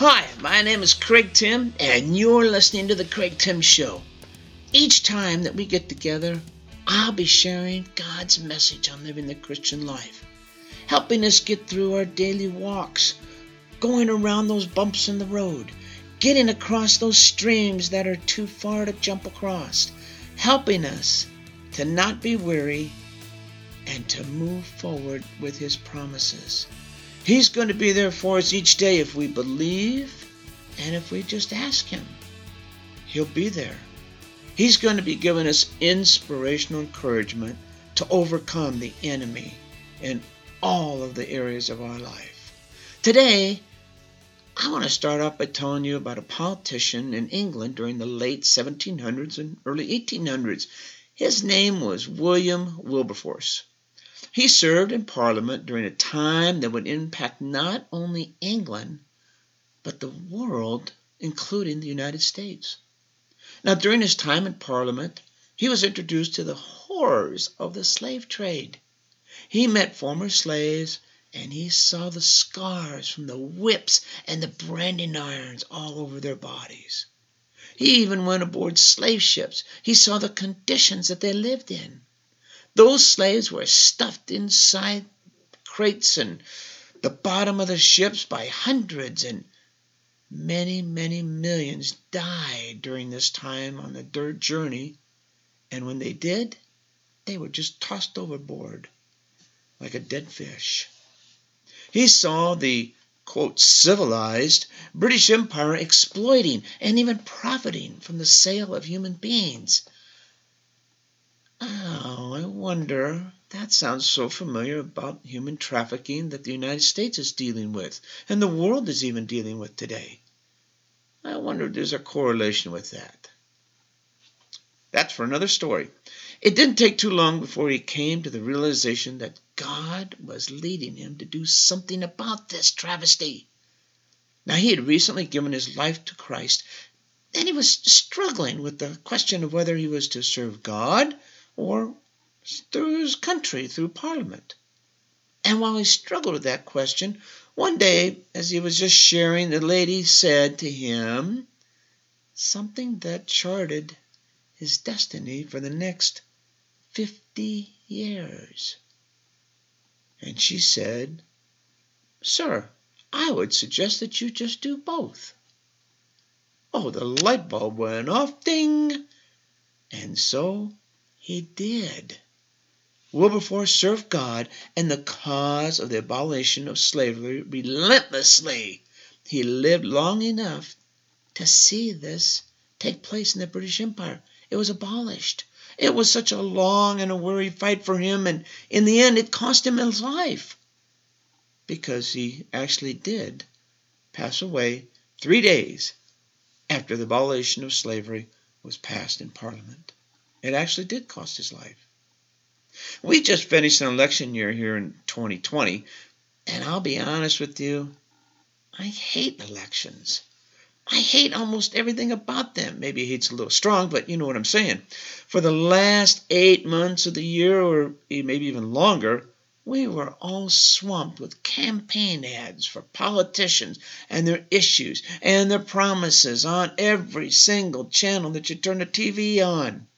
Hi, my name is Craig Tim, and you're listening to The Craig Tim Show. Each time that we get together, I'll be sharing God's message on living the Christian life, helping us get through our daily walks, going around those bumps in the road, getting across those streams that are too far to jump across, helping us to not be weary and to move forward with His promises. He's going to be there for us each day if we believe and if we just ask Him. He'll be there. He's going to be giving us inspirational encouragement to overcome the enemy in all of the areas of our life. Today, I want to start off by telling you about a politician in England during the late 1700s and early 1800s. His name was William Wilberforce. He served in Parliament during a time that would impact not only England, but the world, including the United States. Now, during his time in Parliament, he was introduced to the horrors of the slave trade. He met former slaves and he saw the scars from the whips and the branding irons all over their bodies. He even went aboard slave ships. He saw the conditions that they lived in. Those slaves were stuffed inside crates and the bottom of the ships by hundreds, and Many, many millions died during this time on the dirt journey, and when they did, they were just tossed overboard like a dead fish. He saw the quote, civilized British Empire exploiting and even profiting from the sale of human beings. Oh, I wonder, that sounds so familiar about human trafficking that the United States is dealing with, and the world is even dealing with today. I wonder if there's a correlation with that. That's for another story. It didn't take too long before he came to the realization that God was leading him to do something about this travesty. Now, he had recently given his life to Christ, and he was struggling with the question of whether he was to serve God or through his country, through Parliament. And while he struggled with that question, one day, as he was just sharing, the lady said to him something that charted his destiny for the next fifty years. And she said, Sir, I would suggest that you just do both. Oh, the light bulb went off, ding! And so he did. Wilberforce served God and the cause of the abolition of slavery relentlessly. He lived long enough to see this take place in the British Empire. It was abolished. It was such a long and a weary fight for him, and in the end, it cost him his life because he actually did pass away three days after the abolition of slavery was passed in Parliament. It actually did cost his life. We just finished an election year here in 2020, and I'll be honest with you, I hate elections. I hate almost everything about them. Maybe hate's a little strong, but you know what I'm saying. For the last eight months of the year, or maybe even longer, we were all swamped with campaign ads for politicians and their issues and their promises on every single channel that you turn the TV on.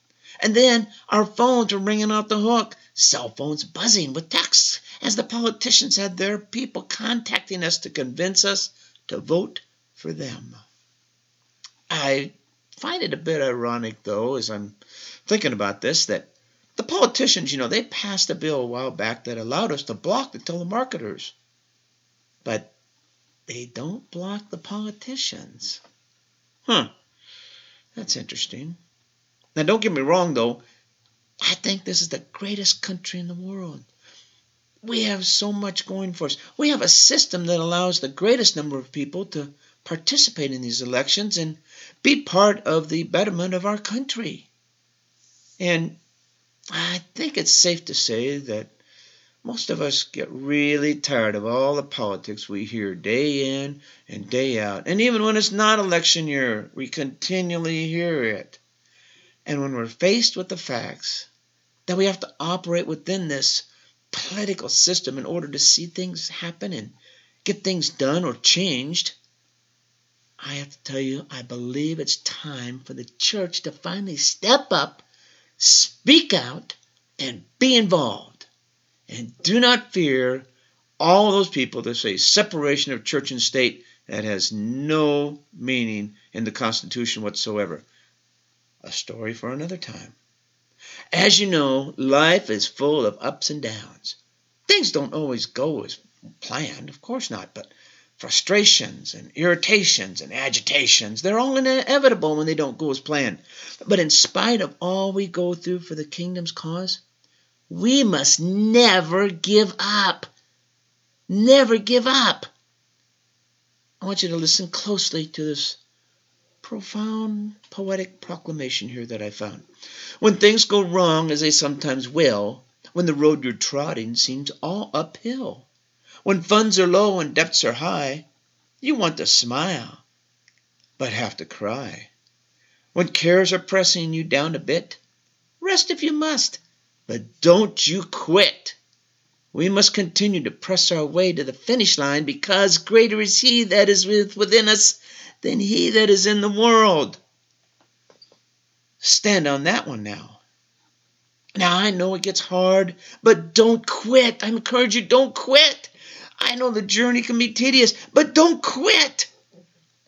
And then our phones were ringing off the hook, cell phones buzzing with texts, as the politicians had their people contacting us to convince us to vote for them. I find it a bit ironic, though, as I'm thinking about this, that the politicians, you know, they passed a bill a while back that allowed us to block the telemarketers. But they don't block the politicians. Huh. That's interesting. Now, don't get me wrong, though. I think this is the greatest country in the world. We have so much going for us. We have a system that allows the greatest number of people to participate in these elections and be part of the betterment of our country. And I think it's safe to say that most of us get really tired of all the politics we hear day in and day out. And even when it's not election year, we continually hear it. And when we're faced with the facts that we have to operate within this political system in order to see things happen and get things done or changed, I have to tell you, I believe it's time for the church to finally step up, speak out, and be involved. And do not fear all those people that say separation of church and state that has no meaning in the Constitution whatsoever. A story for another time. As you know, life is full of ups and downs. Things don't always go as planned, of course not, but frustrations and irritations and agitations, they're all inevitable when they don't go as planned. But in spite of all we go through for the kingdom's cause, we must never give up. Never give up. I want you to listen closely to this profound poetic proclamation here that I found. When things go wrong, as they sometimes will, when the road you're trotting seems all uphill, when funds are low and debts are high, you want to smile, but have to cry. When cares are pressing you down a bit, rest if you must, but don't you quit. We must continue to press our way to the finish line because greater is He that is within us than He that is in the world. Stand on that one now. Now, I know it gets hard, but don't quit. I encourage you, don't quit. I know the journey can be tedious, but don't quit.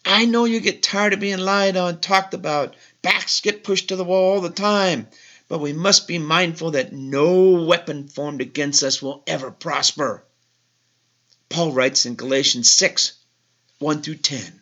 I know you get tired of being lied on, talked about, backs get pushed to the wall all the time, but we must be mindful that no weapon formed against us will ever prosper. Paul writes in Galatians 6 1 through 10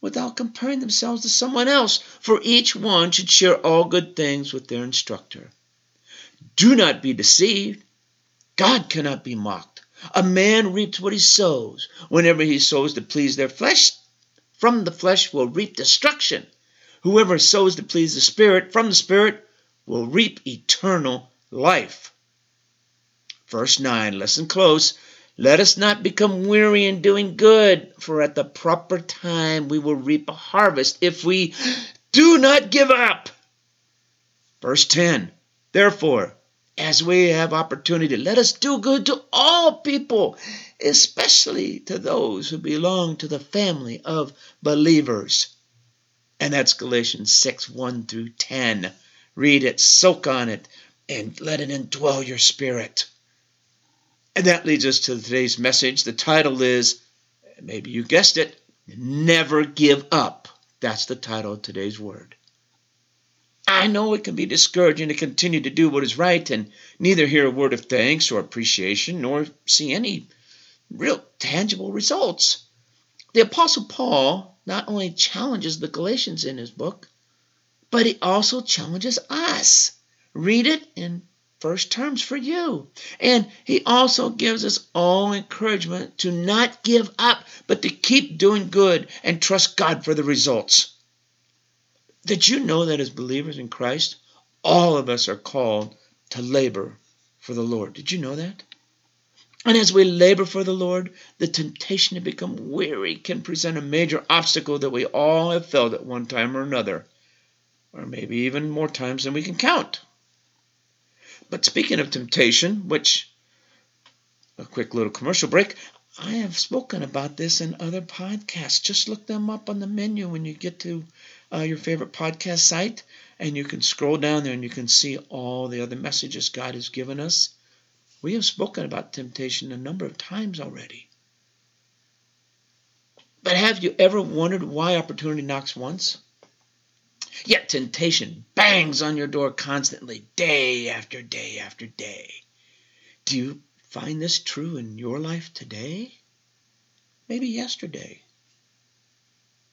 without comparing themselves to someone else, for each one should share all good things with their instructor. Do not be deceived. God cannot be mocked. A man reaps what he sows. Whenever he sows to please their flesh, from the flesh will reap destruction. Whoever sows to please the Spirit, from the Spirit will reap eternal life. Verse 9, listen close. Let us not become weary in doing good, for at the proper time we will reap a harvest if we do not give up. Verse 10, therefore, as we have opportunity. Let us do good to all people, especially to those who belong to the family of believers. And that's Galatians 6 1 through 10. Read it, soak on it, and let it indwell your spirit. And that leads us to today's message. The title is, maybe you guessed it, Never Give Up. That's the title of today's word. I know it can be discouraging to continue to do what is right and neither hear a word of thanks or appreciation nor see any real tangible results. The Apostle Paul not only challenges the Galatians in his book, but he also challenges us. Read it in first terms for you. And he also gives us all encouragement to not give up, but to keep doing good and trust God for the results. Did you know that as believers in Christ, all of us are called to labor for the Lord? Did you know that? And as we labor for the Lord, the temptation to become weary can present a major obstacle that we all have felt at one time or another, or maybe even more times than we can count. But speaking of temptation, which, a quick little commercial break, I have spoken about this in other podcasts. Just look them up on the menu when you get to uh, your favorite podcast site, and you can scroll down there and you can see all the other messages God has given us. We have spoken about temptation a number of times already. But have you ever wondered why opportunity knocks once? Yet temptation bangs on your door constantly, day after day after day. Do you find this true in your life today? Maybe yesterday.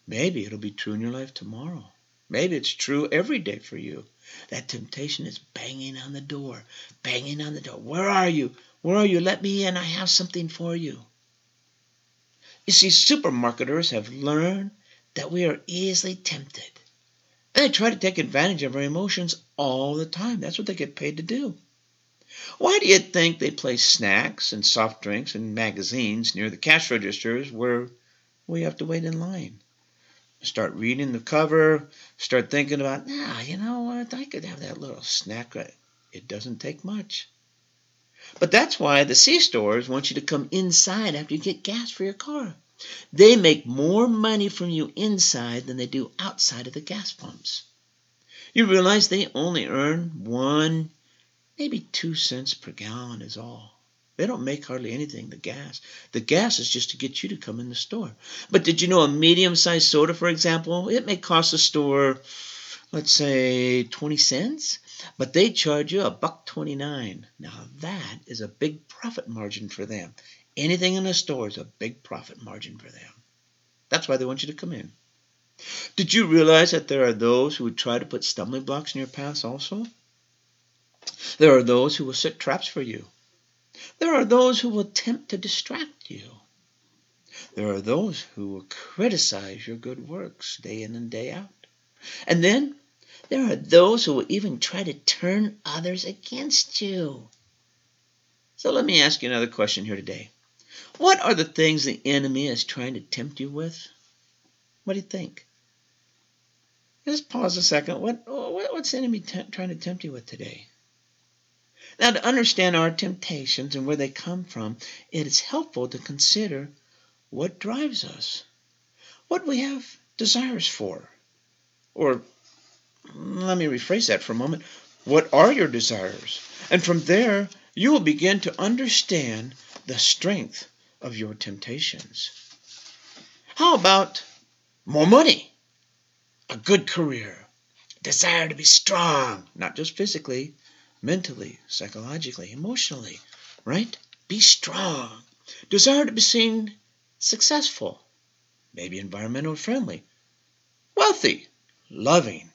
Maybe it'll be true in your life tomorrow. Maybe it's true every day for you. That temptation is banging on the door, banging on the door. Where are you? Where are you? Let me in. I have something for you. You see, supermarketers have learned that we are easily tempted. And they try to take advantage of our emotions all the time. That's what they get paid to do. Why do you think they place snacks and soft drinks and magazines near the cash registers where we have to wait in line? Start reading the cover, start thinking about, nah, you know what, I could have that little snack. It doesn't take much. But that's why the C stores want you to come inside after you get gas for your car. They make more money from you inside than they do outside of the gas pumps. You realize they only earn one, maybe two cents per gallon is all. They don't make hardly anything, the gas. The gas is just to get you to come in the store. But did you know a medium sized soda, for example, it may cost the store, let's say, 20 cents? But they charge you a buck 29. Now that is a big profit margin for them. Anything in the store is a big profit margin for them. That's why they want you to come in. Did you realize that there are those who would try to put stumbling blocks in your path also? There are those who will set traps for you. There are those who will attempt to distract you. There are those who will criticize your good works day in and day out. And then there are those who will even try to turn others against you. So let me ask you another question here today. What are the things the enemy is trying to tempt you with? What do you think? Just pause a second. What, what's the enemy t- trying to tempt you with today? Now, to understand our temptations and where they come from, it is helpful to consider what drives us, what we have desires for. Or, let me rephrase that for a moment. What are your desires? And from there, you will begin to understand the strength of your temptations. How about more money, a good career, desire to be strong, not just physically, mentally, psychologically, emotionally, right? Be strong. Desire to be seen successful, maybe environmentally friendly, wealthy, loving.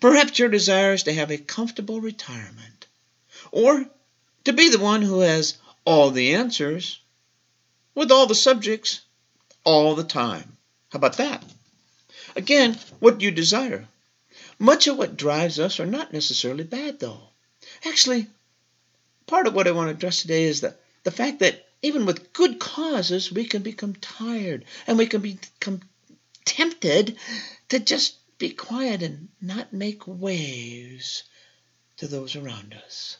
Perhaps your desire is to have a comfortable retirement, or to be the one who has all the answers with all the subjects all the time. How about that? Again, what do you desire? Much of what drives us are not necessarily bad, though. Actually, part of what I want to address today is the, the fact that even with good causes, we can become tired and we can become tempted to just be quiet and not make waves to those around us.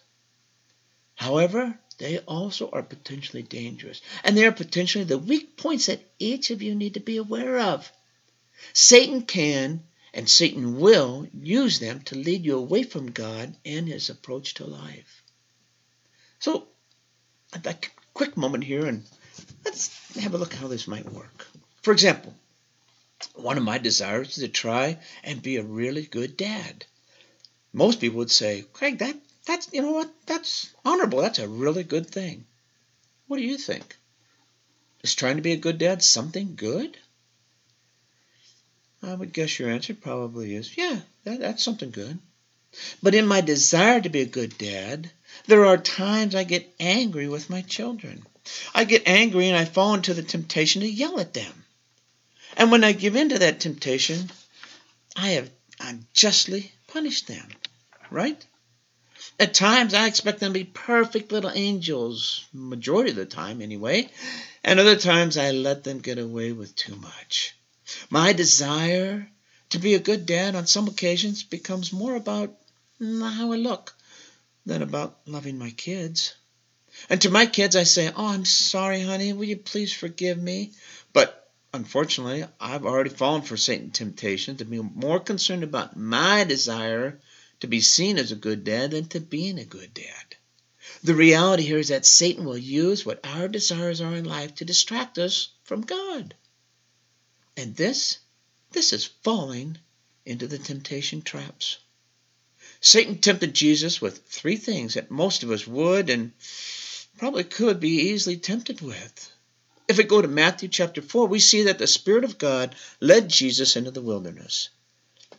However, they also are potentially dangerous. And they are potentially the weak points that each of you need to be aware of. Satan can and Satan will use them to lead you away from God and his approach to life. So, a quick moment here and let's have a look how this might work. For example, one of my desires is to try and be a really good dad. Most people would say, Craig, that that's, you know what? That's honorable. That's a really good thing. What do you think? Is trying to be a good dad something good? I would guess your answer probably is, yeah, that, that's something good. But in my desire to be a good dad, there are times I get angry with my children. I get angry and I fall into the temptation to yell at them. And when I give in to that temptation, I have unjustly punished them, right? At times, I expect them to be perfect little angels, majority of the time anyway, and other times I let them get away with too much. My desire to be a good dad on some occasions becomes more about how I look than about loving my kids. And to my kids, I say, Oh, I'm sorry, honey. Will you please forgive me? But unfortunately, I've already fallen for Satan's temptation to be more concerned about my desire to be seen as a good dad than to being a good dad. The reality here is that Satan will use what our desires are in life to distract us from God. And this, this is falling into the temptation traps. Satan tempted Jesus with three things that most of us would and probably could be easily tempted with. If we go to Matthew chapter 4, we see that the Spirit of God led Jesus into the wilderness.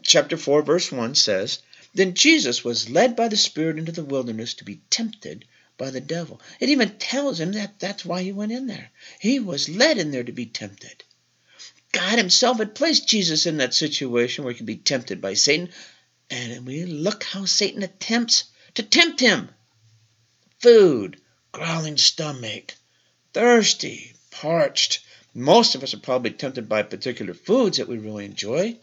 Chapter 4, verse 1 says, then Jesus was led by the Spirit into the wilderness to be tempted by the devil. It even tells him that that's why he went in there. He was led in there to be tempted. God Himself had placed Jesus in that situation where he could be tempted by Satan. And we look how Satan attempts to tempt him. Food, growling stomach, thirsty, parched. Most of us are probably tempted by particular foods that we really enjoy.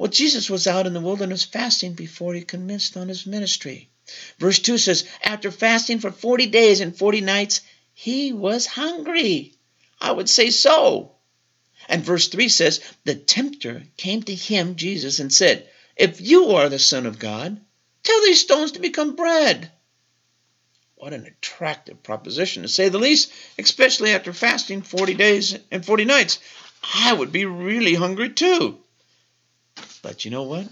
Well, Jesus was out in the wilderness fasting before he commenced on his ministry. Verse 2 says, After fasting for 40 days and 40 nights, he was hungry. I would say so. And verse 3 says, The tempter came to him, Jesus, and said, If you are the Son of God, tell these stones to become bread. What an attractive proposition, to say the least, especially after fasting 40 days and 40 nights. I would be really hungry too. But you know what?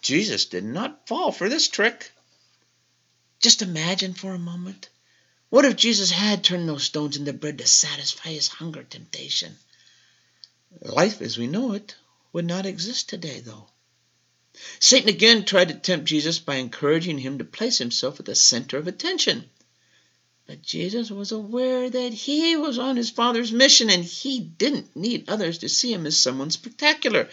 Jesus did not fall for this trick. Just imagine for a moment. What if Jesus had turned those stones into bread to satisfy his hunger temptation? Life as we know it would not exist today, though. Satan again tried to tempt Jesus by encouraging him to place himself at the center of attention. But Jesus was aware that he was on his Father's mission and he didn't need others to see him as someone spectacular.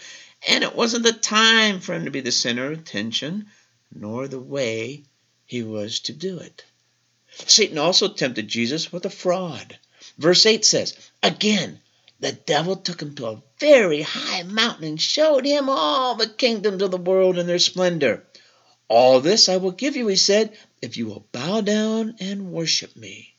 And it wasn't the time for him to be the center of attention, nor the way he was to do it. Satan also tempted Jesus with a fraud. Verse 8 says, Again, the devil took him to a very high mountain and showed him all the kingdoms of the world and their splendor. All this I will give you, he said, if you will bow down and worship me.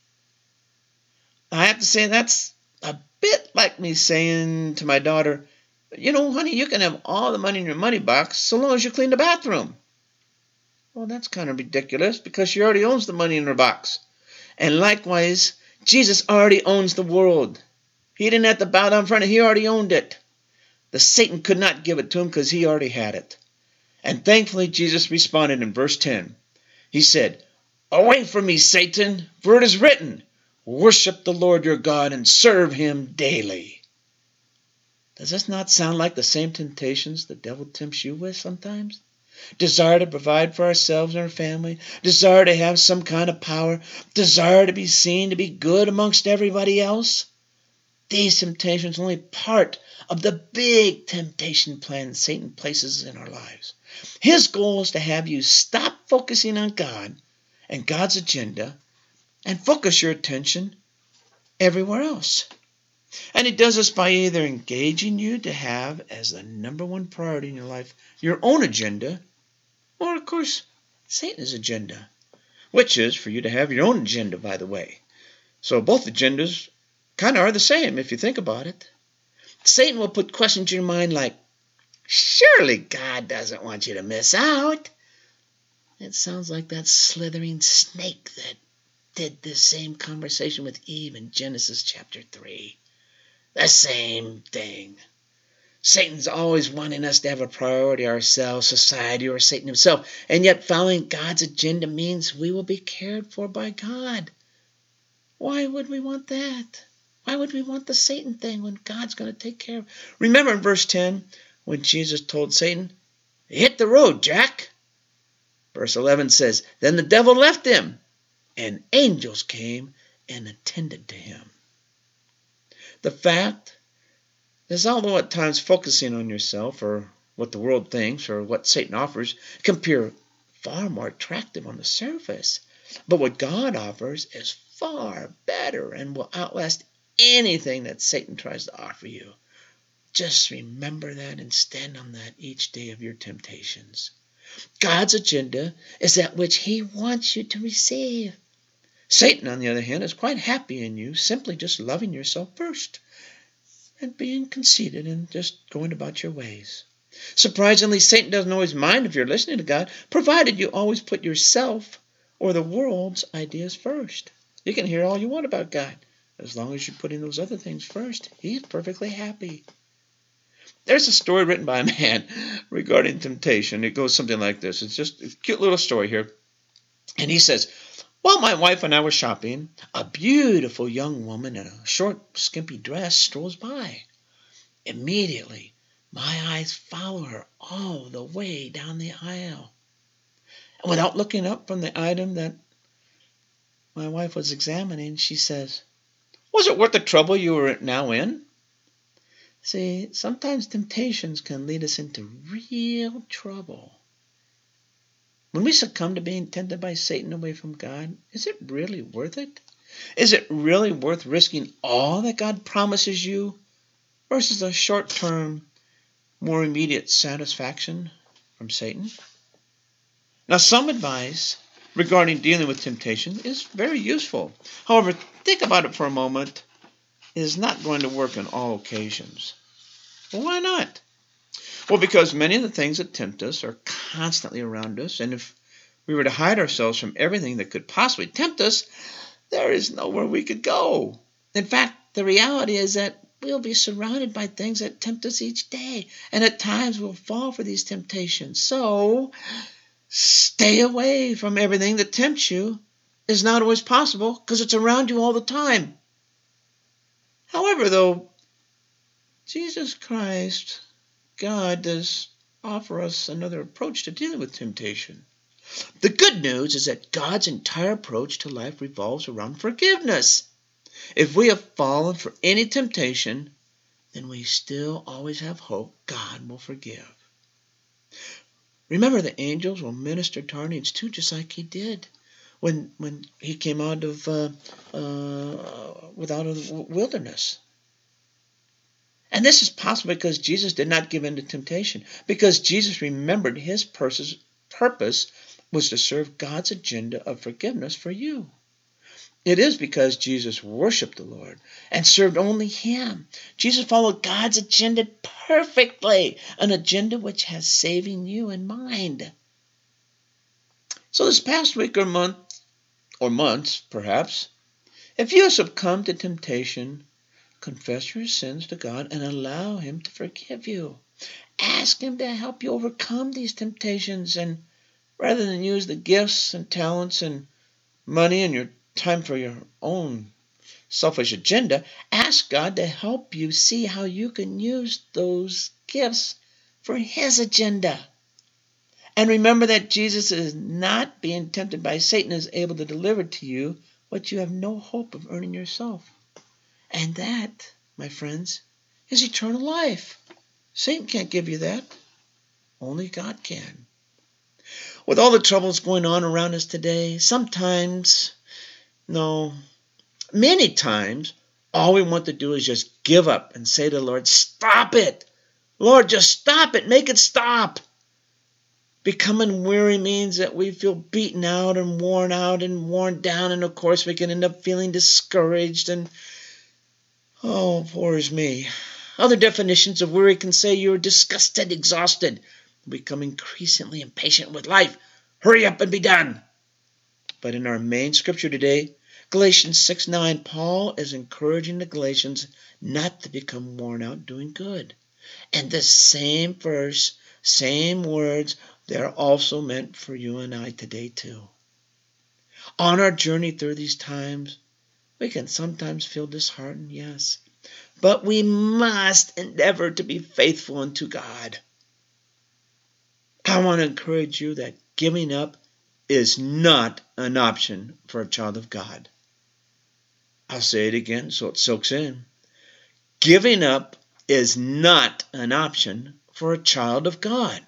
I have to say that's a bit like me saying to my daughter, you know, honey, you can have all the money in your money box so long as you clean the bathroom. Well, that's kind of ridiculous because she already owns the money in her box. And likewise, Jesus already owns the world. He didn't have to bow down in front of it, he already owned it. The Satan could not give it to him because he already had it. And thankfully, Jesus responded in verse 10. He said, Away from me, Satan, for it is written, Worship the Lord your God and serve him daily. Does this not sound like the same temptations the devil tempts you with sometimes? Desire to provide for ourselves and our family, desire to have some kind of power, desire to be seen to be good amongst everybody else. These temptations are only part of the big temptation plan Satan places in our lives. His goal is to have you stop focusing on God and God's agenda and focus your attention everywhere else. And he does this by either engaging you to have as the number one priority in your life your own agenda, or, of course, Satan's agenda, which is for you to have your own agenda, by the way. So both agendas kind of are the same if you think about it. Satan will put questions in your mind like, Surely God doesn't want you to miss out. It sounds like that slithering snake that did this same conversation with Eve in Genesis chapter 3. The same thing. Satan's always wanting us to have a priority ourselves, society, or Satan himself. And yet, following God's agenda means we will be cared for by God. Why would we want that? Why would we want the Satan thing when God's going to take care of? Remember in verse 10 when Jesus told Satan, Hit the road, Jack. Verse 11 says, Then the devil left him, and angels came and attended to him. The fact is, although at times focusing on yourself or what the world thinks or what Satan offers can appear far more attractive on the surface, but what God offers is far better and will outlast anything that Satan tries to offer you. Just remember that and stand on that each day of your temptations. God's agenda is that which He wants you to receive. Satan, on the other hand, is quite happy in you simply just loving yourself first and being conceited and just going about your ways. Surprisingly, Satan doesn't always mind if you're listening to God, provided you always put yourself or the world's ideas first. You can hear all you want about God. As long as you're putting those other things first, He's perfectly happy. There's a story written by a man regarding temptation. It goes something like this. It's just a cute little story here. And he says, while my wife and I were shopping, a beautiful young woman in a short, skimpy dress strolls by. Immediately, my eyes follow her all the way down the aisle. And without looking up from the item that my wife was examining, she says, Was it worth the trouble you were now in? See, sometimes temptations can lead us into real trouble. When we succumb to being tempted by Satan away from God, is it really worth it? Is it really worth risking all that God promises you versus a short term, more immediate satisfaction from Satan? Now, some advice regarding dealing with temptation is very useful. However, think about it for a moment. It is not going to work on all occasions. Well, why not? Well, because many of the things that tempt us are constantly around us, and if we were to hide ourselves from everything that could possibly tempt us, there is nowhere we could go. In fact, the reality is that we'll be surrounded by things that tempt us each day, and at times we'll fall for these temptations. So, stay away from everything that tempts you is not always possible because it's around you all the time. However, though, Jesus Christ, God, does offer us another approach to dealing with temptation. The good news is that God's entire approach to life revolves around forgiveness. If we have fallen for any temptation, then we still always have hope God will forgive. Remember, the angels will minister to our needs too, just like He did when when He came out of uh, uh, without a wilderness. And this is possible because Jesus did not give in to temptation, because Jesus remembered his purpose was to serve God's agenda of forgiveness for you. It is because Jesus worshiped the Lord and served only Him. Jesus followed God's agenda perfectly, an agenda which has saving you in mind. So, this past week or month, or months perhaps, if you have succumbed to temptation, Confess your sins to God and allow Him to forgive you. Ask Him to help you overcome these temptations and rather than use the gifts and talents and money and your time for your own selfish agenda, ask God to help you see how you can use those gifts for His agenda. And remember that Jesus is not being tempted by Satan, is able to deliver to you what you have no hope of earning yourself. And that, my friends, is eternal life. Satan can't give you that. Only God can. With all the troubles going on around us today, sometimes, no, many times, all we want to do is just give up and say to the Lord, Stop it! Lord, just stop it. Make it stop. Becoming weary means that we feel beaten out and worn out and worn down, and of course, we can end up feeling discouraged and Oh, poor is me. Other definitions of weary can say you're disgusted, exhausted, become increasingly impatient with life. Hurry up and be done. But in our main scripture today, Galatians 6 9, Paul is encouraging the Galatians not to become worn out doing good. And the same verse, same words, they're also meant for you and I today, too. On our journey through these times, we can sometimes feel disheartened, yes, but we must endeavor to be faithful unto God. I want to encourage you that giving up is not an option for a child of God. I'll say it again so it soaks in. Giving up is not an option for a child of God.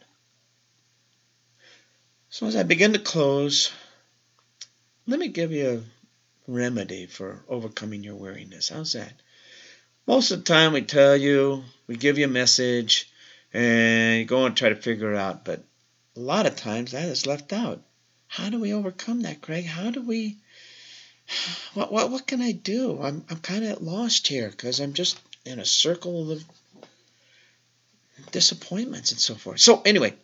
So, as I begin to close, let me give you a remedy for overcoming your weariness. How's that? Most of the time, we tell you, we give you a message, and you go and try to figure it out. But a lot of times, that is left out. How do we overcome that, Craig? How do we? What what what can I do? I'm I'm kind of lost here because I'm just in a circle of disappointments and so forth. So anyway,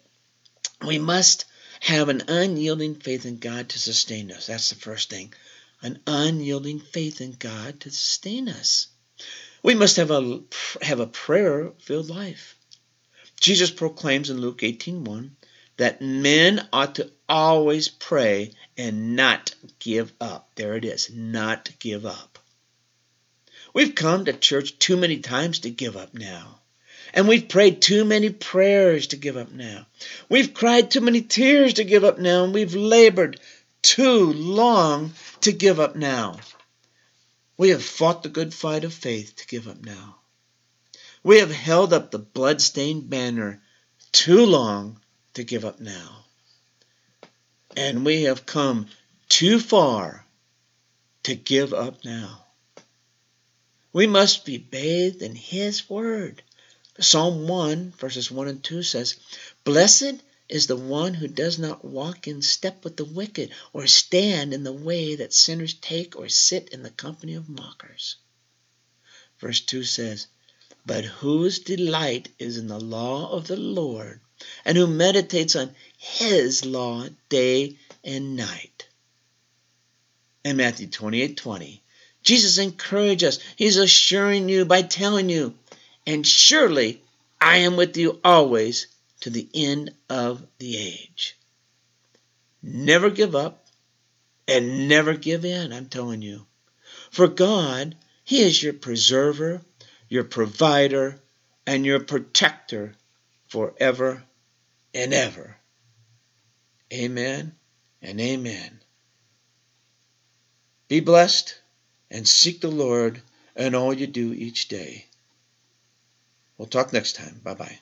we must have an unyielding faith in God to sustain us. That's the first thing an unyielding faith in God to sustain us. We must have a have a prayer filled life. Jesus proclaims in Luke 18:1 that men ought to always pray and not give up. There it is, not give up. We've come to church too many times to give up now. And we've prayed too many prayers to give up now. We've cried too many tears to give up now. And we've labored too long to give up now. We have fought the good fight of faith to give up now. We have held up the blood-stained banner too long to give up now. And we have come too far to give up now. We must be bathed in His Word. Psalm 1, verses 1 and 2 says, Blessed is the one who does not walk in step with the wicked, or stand in the way that sinners take, or sit in the company of mockers. Verse 2 says, But whose delight is in the law of the Lord, and who meditates on his law day and night. In Matthew 28 20, Jesus encourages us. He's assuring you by telling you, and surely I am with you always to the end of the age. Never give up and never give in, I'm telling you. For God, He is your preserver, your provider, and your protector forever and ever. Amen and amen. Be blessed and seek the Lord in all you do each day. We'll talk next time. Bye bye.